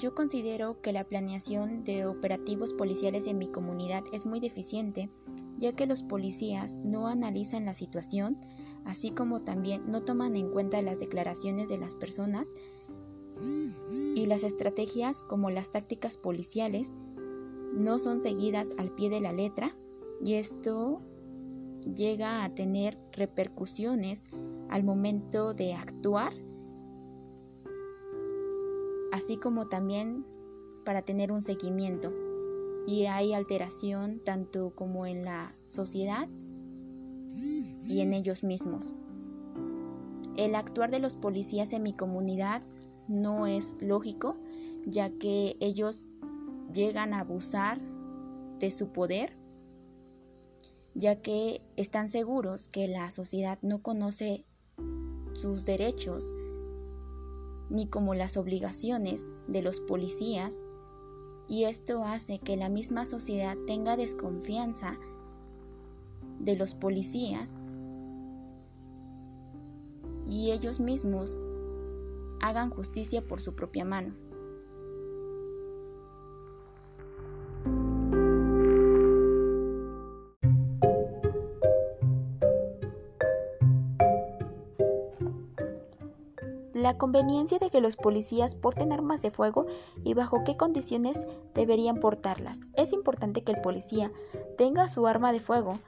Yo considero que la planeación de operativos policiales en mi comunidad es muy deficiente, ya que los policías no analizan la situación, así como también no toman en cuenta las declaraciones de las personas y las estrategias como las tácticas policiales no son seguidas al pie de la letra y esto llega a tener repercusiones al momento de actuar así como también para tener un seguimiento. Y hay alteración tanto como en la sociedad y en ellos mismos. El actuar de los policías en mi comunidad no es lógico, ya que ellos llegan a abusar de su poder, ya que están seguros que la sociedad no conoce sus derechos ni como las obligaciones de los policías, y esto hace que la misma sociedad tenga desconfianza de los policías y ellos mismos hagan justicia por su propia mano. Conveniencia de que los policías porten armas de fuego y bajo qué condiciones deberían portarlas. Es importante que el policía tenga su arma de fuego,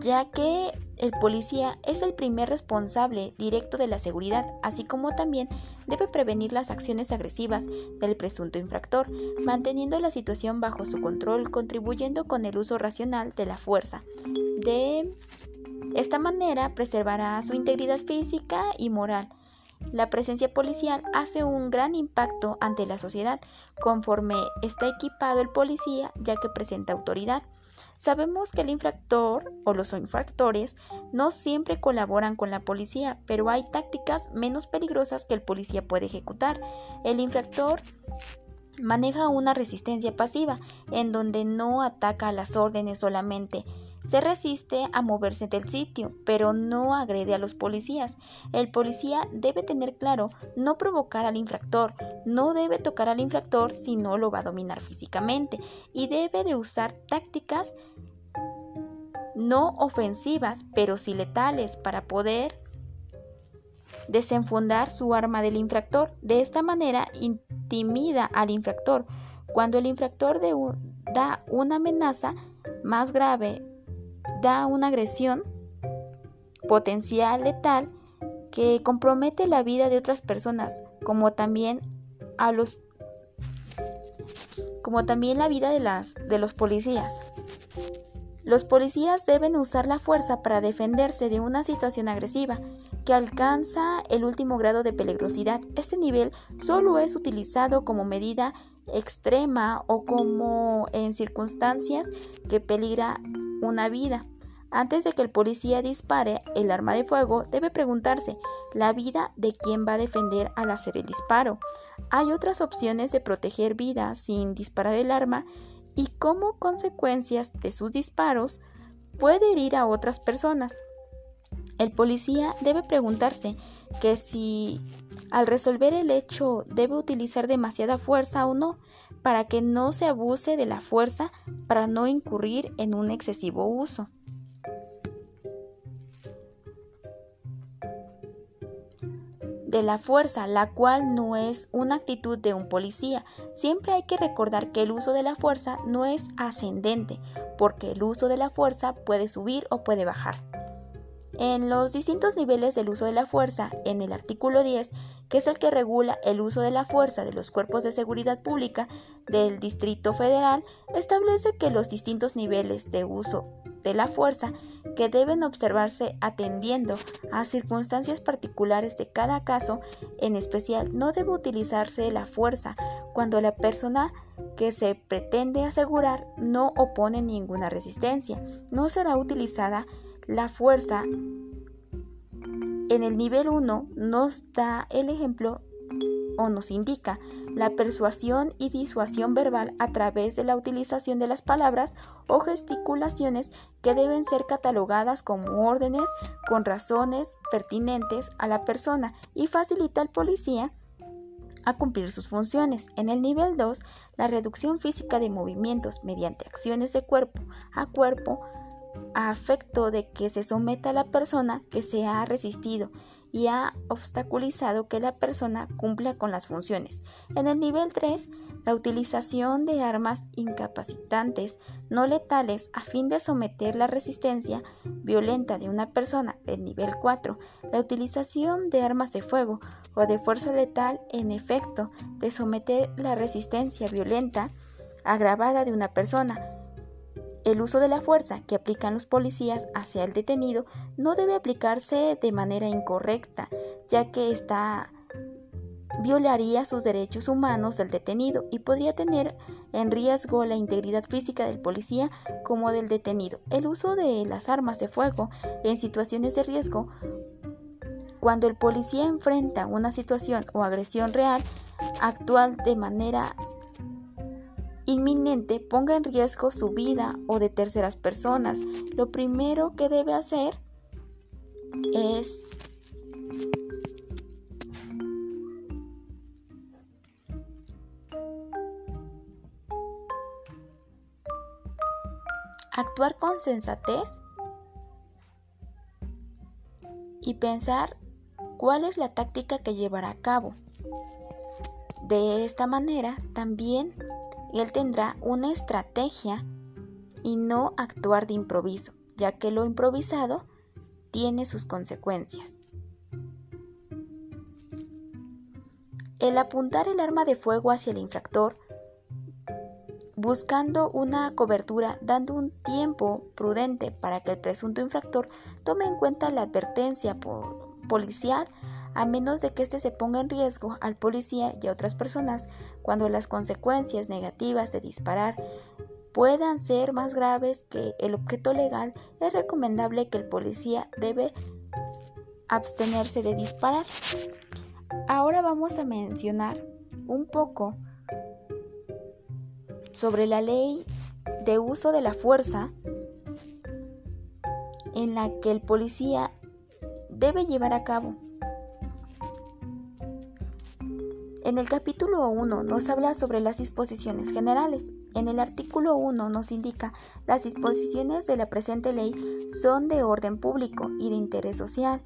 ya que el policía es el primer responsable directo de la seguridad, así como también debe prevenir las acciones agresivas del presunto infractor, manteniendo la situación bajo su control, contribuyendo con el uso racional de la fuerza. De esta manera preservará su integridad física y moral. La presencia policial hace un gran impacto ante la sociedad conforme está equipado el policía ya que presenta autoridad. Sabemos que el infractor o los infractores no siempre colaboran con la policía, pero hay tácticas menos peligrosas que el policía puede ejecutar. El infractor maneja una resistencia pasiva en donde no ataca a las órdenes solamente, se resiste a moverse del sitio, pero no agrede a los policías. El policía debe tener claro no provocar al infractor, no debe tocar al infractor si no lo va a dominar físicamente y debe de usar tácticas no ofensivas, pero sí letales para poder desenfundar su arma del infractor. De esta manera intimida al infractor. Cuando el infractor da una amenaza más grave da una agresión potencial letal que compromete la vida de otras personas, como también a los como también la vida de las de los policías. Los policías deben usar la fuerza para defenderse de una situación agresiva que alcanza el último grado de peligrosidad. Este nivel solo es utilizado como medida extrema o como en circunstancias que peligra una vida. Antes de que el policía dispare el arma de fuego, debe preguntarse la vida de quién va a defender al hacer el disparo. Hay otras opciones de proteger vida sin disparar el arma y como consecuencias de sus disparos puede herir a otras personas. El policía debe preguntarse que si al resolver el hecho debe utilizar demasiada fuerza o no, para que no se abuse de la fuerza para no incurrir en un excesivo uso. de la fuerza, la cual no es una actitud de un policía. Siempre hay que recordar que el uso de la fuerza no es ascendente, porque el uso de la fuerza puede subir o puede bajar. En los distintos niveles del uso de la fuerza, en el artículo 10, que es el que regula el uso de la fuerza de los cuerpos de seguridad pública del Distrito Federal, establece que los distintos niveles de uso de la fuerza que deben observarse atendiendo a circunstancias particulares de cada caso, en especial no debe utilizarse la fuerza cuando la persona que se pretende asegurar no opone ninguna resistencia. No será utilizada la fuerza en el nivel 1 nos da el ejemplo o nos indica la persuasión y disuasión verbal a través de la utilización de las palabras o gesticulaciones que deben ser catalogadas como órdenes con razones pertinentes a la persona y facilita al policía a cumplir sus funciones. En el nivel 2, la reducción física de movimientos mediante acciones de cuerpo a cuerpo a efecto de que se someta a la persona que se ha resistido y ha obstaculizado que la persona cumpla con las funciones. En el nivel 3, la utilización de armas incapacitantes no letales a fin de someter la resistencia violenta de una persona. Del nivel 4, la utilización de armas de fuego o de fuerza letal en efecto de someter la resistencia violenta agravada de una persona el uso de la fuerza que aplican los policías hacia el detenido no debe aplicarse de manera incorrecta, ya que esta violaría sus derechos humanos del detenido y podría tener en riesgo la integridad física del policía como del detenido. El uso de las armas de fuego en situaciones de riesgo cuando el policía enfrenta una situación o agresión real actual de manera inminente ponga en riesgo su vida o de terceras personas, lo primero que debe hacer es actuar con sensatez y pensar cuál es la táctica que llevará a cabo. De esta manera también él tendrá una estrategia y no actuar de improviso, ya que lo improvisado tiene sus consecuencias. El apuntar el arma de fuego hacia el infractor, buscando una cobertura, dando un tiempo prudente para que el presunto infractor tome en cuenta la advertencia policial a menos de que éste se ponga en riesgo al policía y a otras personas cuando las consecuencias negativas de disparar puedan ser más graves que el objeto legal, es recomendable que el policía debe abstenerse de disparar. Ahora vamos a mencionar un poco sobre la ley de uso de la fuerza en la que el policía debe llevar a cabo En el capítulo 1 nos habla sobre las disposiciones generales. En el artículo 1 nos indica las disposiciones de la presente ley son de orden público y de interés social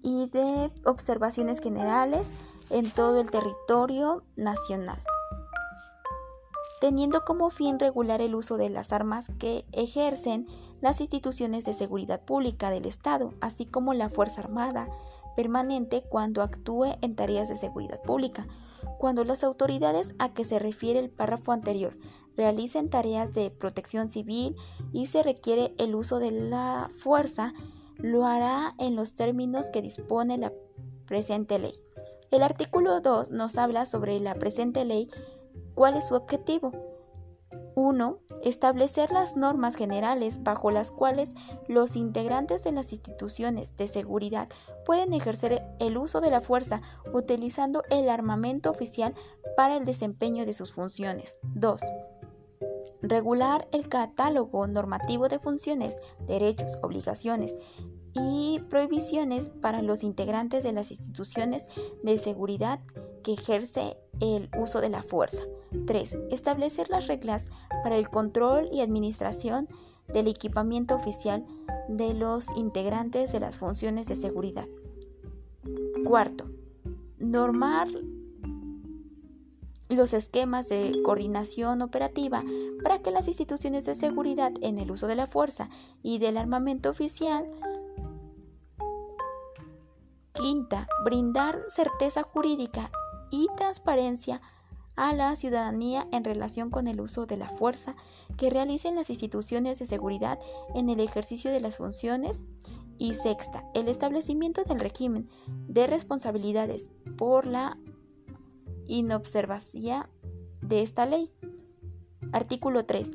y de observaciones generales en todo el territorio nacional, teniendo como fin regular el uso de las armas que ejercen las instituciones de seguridad pública del Estado, así como la Fuerza Armada permanente cuando actúe en tareas de seguridad pública cuando las autoridades a que se refiere el párrafo anterior realicen tareas de protección civil y se requiere el uso de la fuerza, lo hará en los términos que dispone la presente ley. El artículo 2 nos habla sobre la presente ley, cuál es su objetivo 1. Establecer las normas generales bajo las cuales los integrantes de las instituciones de seguridad pueden ejercer el uso de la fuerza utilizando el armamento oficial para el desempeño de sus funciones. 2. Regular el catálogo normativo de funciones, derechos, obligaciones y prohibiciones para los integrantes de las instituciones de seguridad que ejerce el uso de la fuerza. 3. Establecer las reglas para el control y administración del equipamiento oficial de los integrantes de las funciones de seguridad. Cuarto, normar los esquemas de coordinación operativa para que las instituciones de seguridad en el uso de la fuerza y del armamento oficial. Quinta, brindar certeza jurídica y transparencia a la ciudadanía en relación con el uso de la fuerza que realicen las instituciones de seguridad en el ejercicio de las funciones. Y sexta, el establecimiento del régimen de responsabilidades por la inobservación de esta ley. Artículo 3.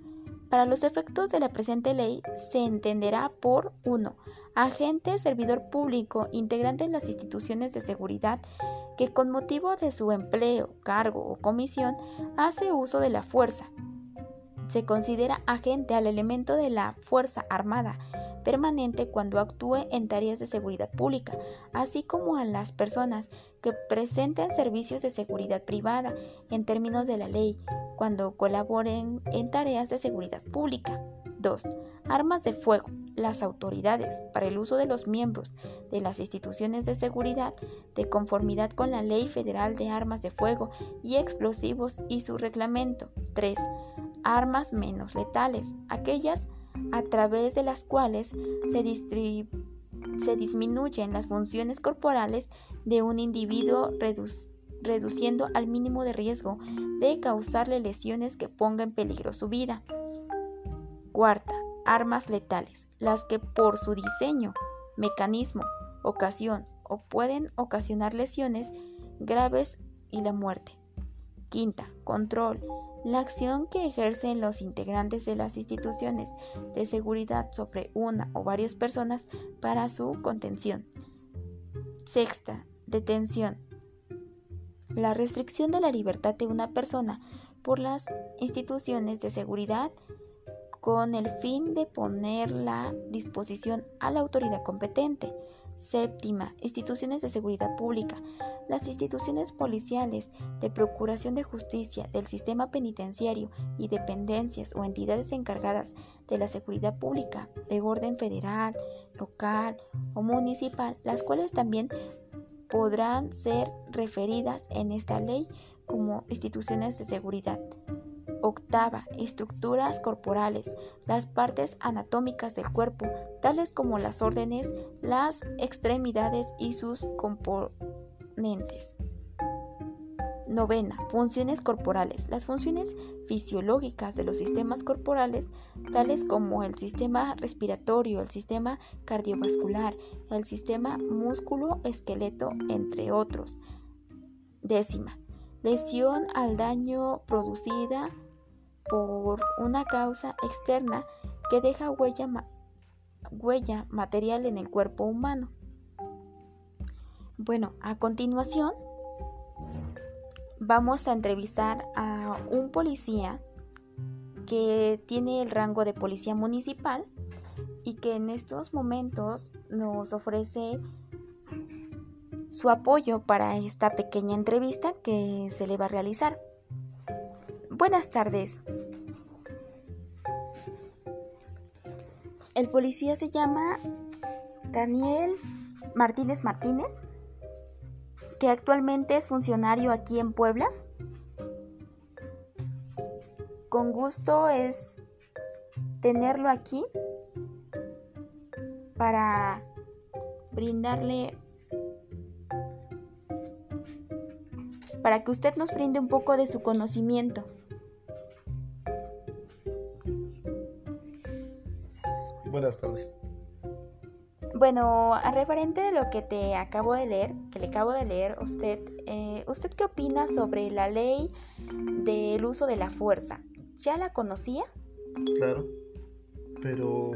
Para los efectos de la presente ley se entenderá por 1. Agente, servidor público, integrante en las instituciones de seguridad que con motivo de su empleo, cargo o comisión hace uso de la fuerza, Se considera agente al elemento de la Fuerza Armada permanente cuando actúe en tareas de seguridad pública, así como a las personas que presenten servicios de seguridad privada en términos de la ley, cuando colaboren en tareas de seguridad pública. 2. Armas de fuego. Las autoridades, para el uso de los miembros de las instituciones de seguridad, de conformidad con la Ley Federal de Armas de Fuego y Explosivos y su reglamento. 3. Armas menos letales. Aquellas a través de las cuales se, disminuyen las funciones corporales de un individuo reduciendo al mínimo de riesgo de causarle lesiones que pongan en peligro su vida. Cuarta, armas letales, las que por su diseño, mecanismo, ocasión o pueden ocasionar lesiones graves y la muerte. Quinta, control, la acción que ejercen los integrantes de las instituciones de seguridad sobre una o varias personas para su contención. Sexta, detención. La restricción de la libertad de una persona por las instituciones de seguridad con el fin de poner la disposición a la autoridad competente. Séptima, instituciones de seguridad pública. Las instituciones policiales, de procuración de justicia, del sistema penitenciario y dependencias o entidades encargadas de la seguridad pública de orden federal, local o municipal, las cuales también podrán ser referidas en esta ley como instituciones de seguridad. Octava, estructuras corporales, las partes anatómicas del cuerpo, tales como las órdenes, las extremidades y sus componentes. Novena, funciones corporales. Las funciones fisiológicas de los sistemas corporales, tales como el sistema respiratorio, el sistema cardiovascular, el sistema músculo-esqueleto, entre otros. Décima, lesión al daño producida por una causa externa que deja huella, huella material en el cuerpo humano. Bueno, a continuación vamos a entrevistar a un policía que tiene el rango de policía municipal y que en estos momentos nos ofrece su apoyo para esta pequeña entrevista que se le va a realizar. Buenas tardes. El policía se llama Daniel Martínez Martínez, que actualmente es funcionario aquí en Puebla. Con gusto es tenerlo aquí para brindarle para que usted nos brinde un poco de su conocimiento. Buenas tardes. Bueno, a referente de lo que te acabo de leer, que le acabo de leer, usted, eh, ¿usted qué opina sobre la ley del uso de la fuerza? ¿Ya la conocía? Claro, pero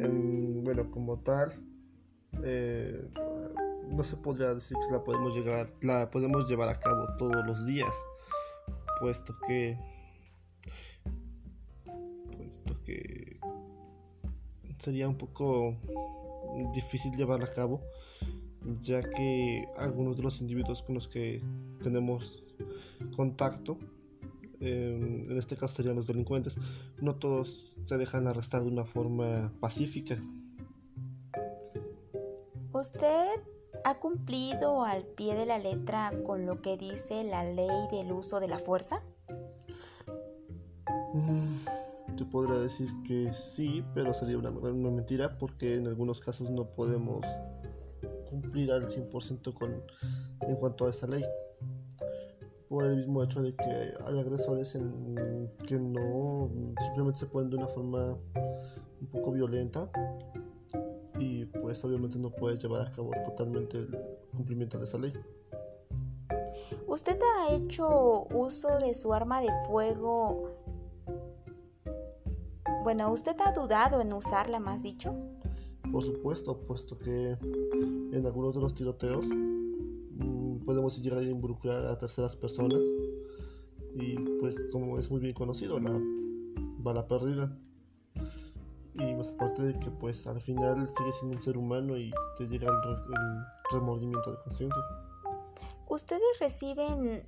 em, bueno, como tal, eh, no se podría decir que la podemos llegar, la podemos llevar a cabo todos los días, puesto que, puesto que sería un poco difícil llevar a cabo, ya que algunos de los individuos con los que tenemos contacto, em, en este caso serían los delincuentes, no todos se dejan arrestar de una forma pacífica. ¿Usted ha cumplido al pie de la letra con lo que dice la ley del uso de la fuerza? Mm, te podría decir que sí, pero sería una, mentira porque en algunos casos no podemos cumplir al 100% con, en cuanto a esa ley. Por el mismo hecho de que hay agresores en, que no simplemente se ponen de una forma un poco violenta y pues obviamente no puede llevar a cabo totalmente el cumplimiento de esa ley. ¿Usted ha hecho uso de su arma de fuego bueno, ¿usted ha dudado en usarla, más dicho? Por supuesto, puesto que en algunos de los tiroteos mm, podemos llegar a involucrar a terceras personas y pues como es muy bien conocido, la bala perdida. Y más aparte de que pues al final sigue siendo un ser humano y te llega el, remordimiento de conciencia. ¿Ustedes reciben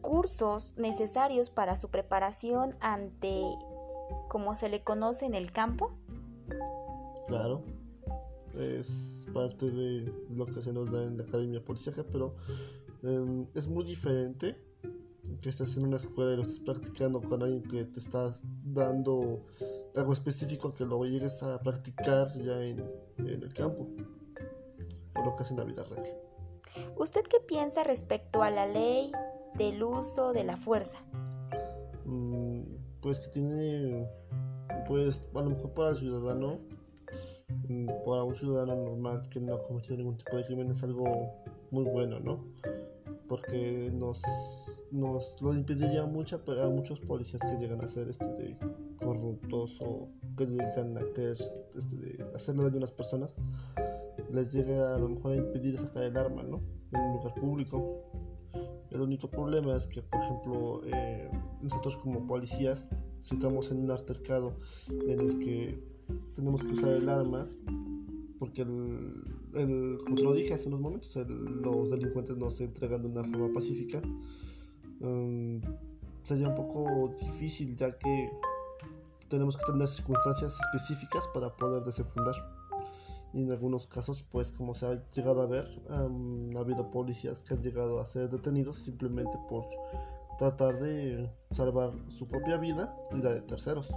cursos necesarios para su preparación ante, como se le conoce en el campo? Claro, es parte de lo que se nos da en la academia policíaca, pero em, es muy diferente que estés en una escuela y lo estés practicando con alguien que te está dando algo específico que lo llegues a practicar ya en, el campo o lo que hace en la vida real. ¿Usted qué piensa respecto a la ley del uso de la fuerza? Pues que tiene, pues a lo mejor para el ciudadano, mm, para un ciudadano normal que no ha cometido ningún tipo de crimen es algo muy bueno, ¿no? Porque nos nos lo impediría mucho a muchos policías que llegan a ser este de corruptos o que llegan a querer este de hacerlo de unas personas les llega a lo mejor a impedir sacar el arma ¿no? en un lugar público el único problema es que por ejemplo eh, nosotros como policías si estamos en un altercado en el que tenemos que usar el arma porque el, como te lo dije hace unos momentos los delincuentes no se entregan de una forma pacífica um, sería un poco difícil ya que tenemos que tener circunstancias específicas para poder desenfundar. Y en algunos casos, pues como se ha llegado a ver, ha habido policías que han llegado a ser detenidos simplemente por tratar de salvar su propia vida y la de terceros.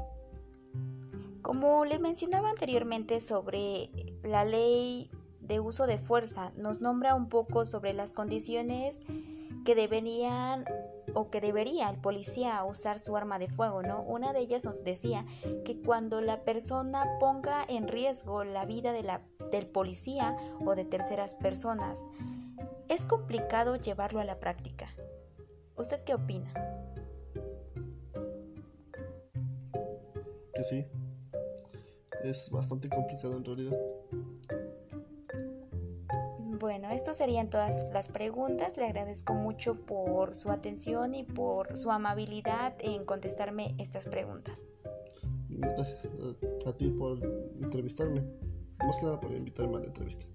Como le mencionaba anteriormente sobre la ley de uso de fuerza, nos nombra un poco sobre las condiciones que deberían o que debería el policía usar su arma de fuego, ¿no? Una de ellas nos decía que cuando la persona ponga en riesgo la vida de la, del policía o de terceras personas, es complicado llevarlo a la práctica. ¿Usted qué opina? Que sí. Es bastante complicado en realidad. Bueno, estas serían todas las preguntas. Le agradezco mucho por su atención y por su amabilidad en contestarme estas preguntas. Gracias a, ti por entrevistarme. Más que nada por invitarme a la entrevista.